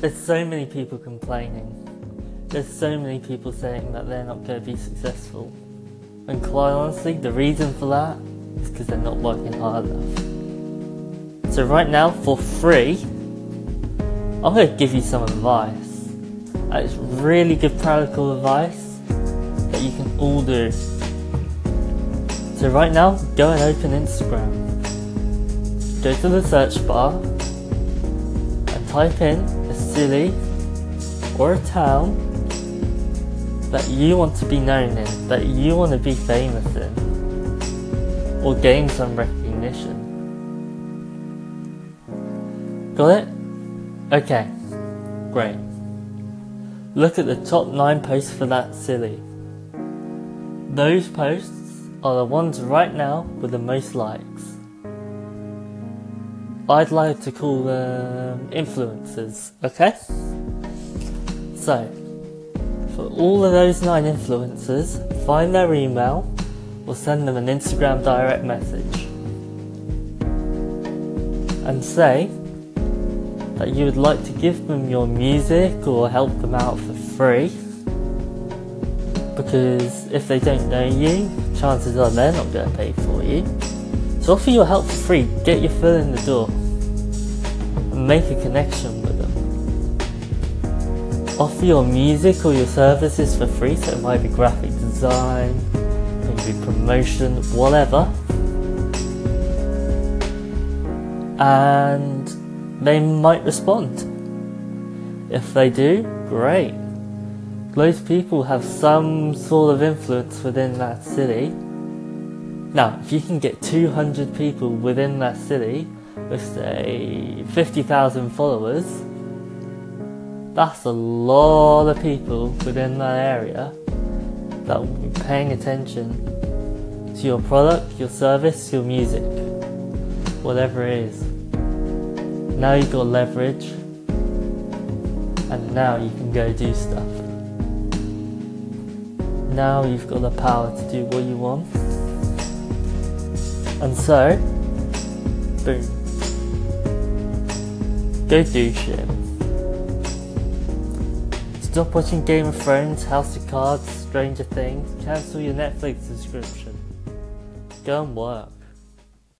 there's so many people complaining. There's so many people saying that they're not going to be successful. And quite honestly, the reason for that is because they're not working hard enough. So right now, for free, I'm going to give you some advice. It's really good practical advice that you can all do. So right now, go and open Instagram. Go to the search bar and type in city or town that you want to be known in, that you want to be famous in, or gain some recognition. Got it? Okay, great. Look at the top 9 posts for that silly. Those posts are the ones right now with the most likes. I'd like to call them influencers, okay? So, for all of those nine influencers, find their email or send them an Instagram direct message and say that you would like to give them your music or help them out for free because if they don't know you, chances are they're not going to pay for you. So offer your help for free, get your foot in the door, make a connection with them. Offer your music or your services for free, so it might be graphic design, maybe promotion, whatever. And they might respond. If they do, great. Those people have some sort of influence within that city. Now, if you can get 200 people within that city with, say, 50,000 followers, that's a lot of people within that area that will be paying attention to your product, your service, your music, whatever it is. Now you've got leverage, and now you can go do stuff. Now you've got the power to do what you want. And so, boom. Go do shit. Stop watching Game of Thrones, House of Cards, Stranger Things, cancel your Netflix subscription. Go and work.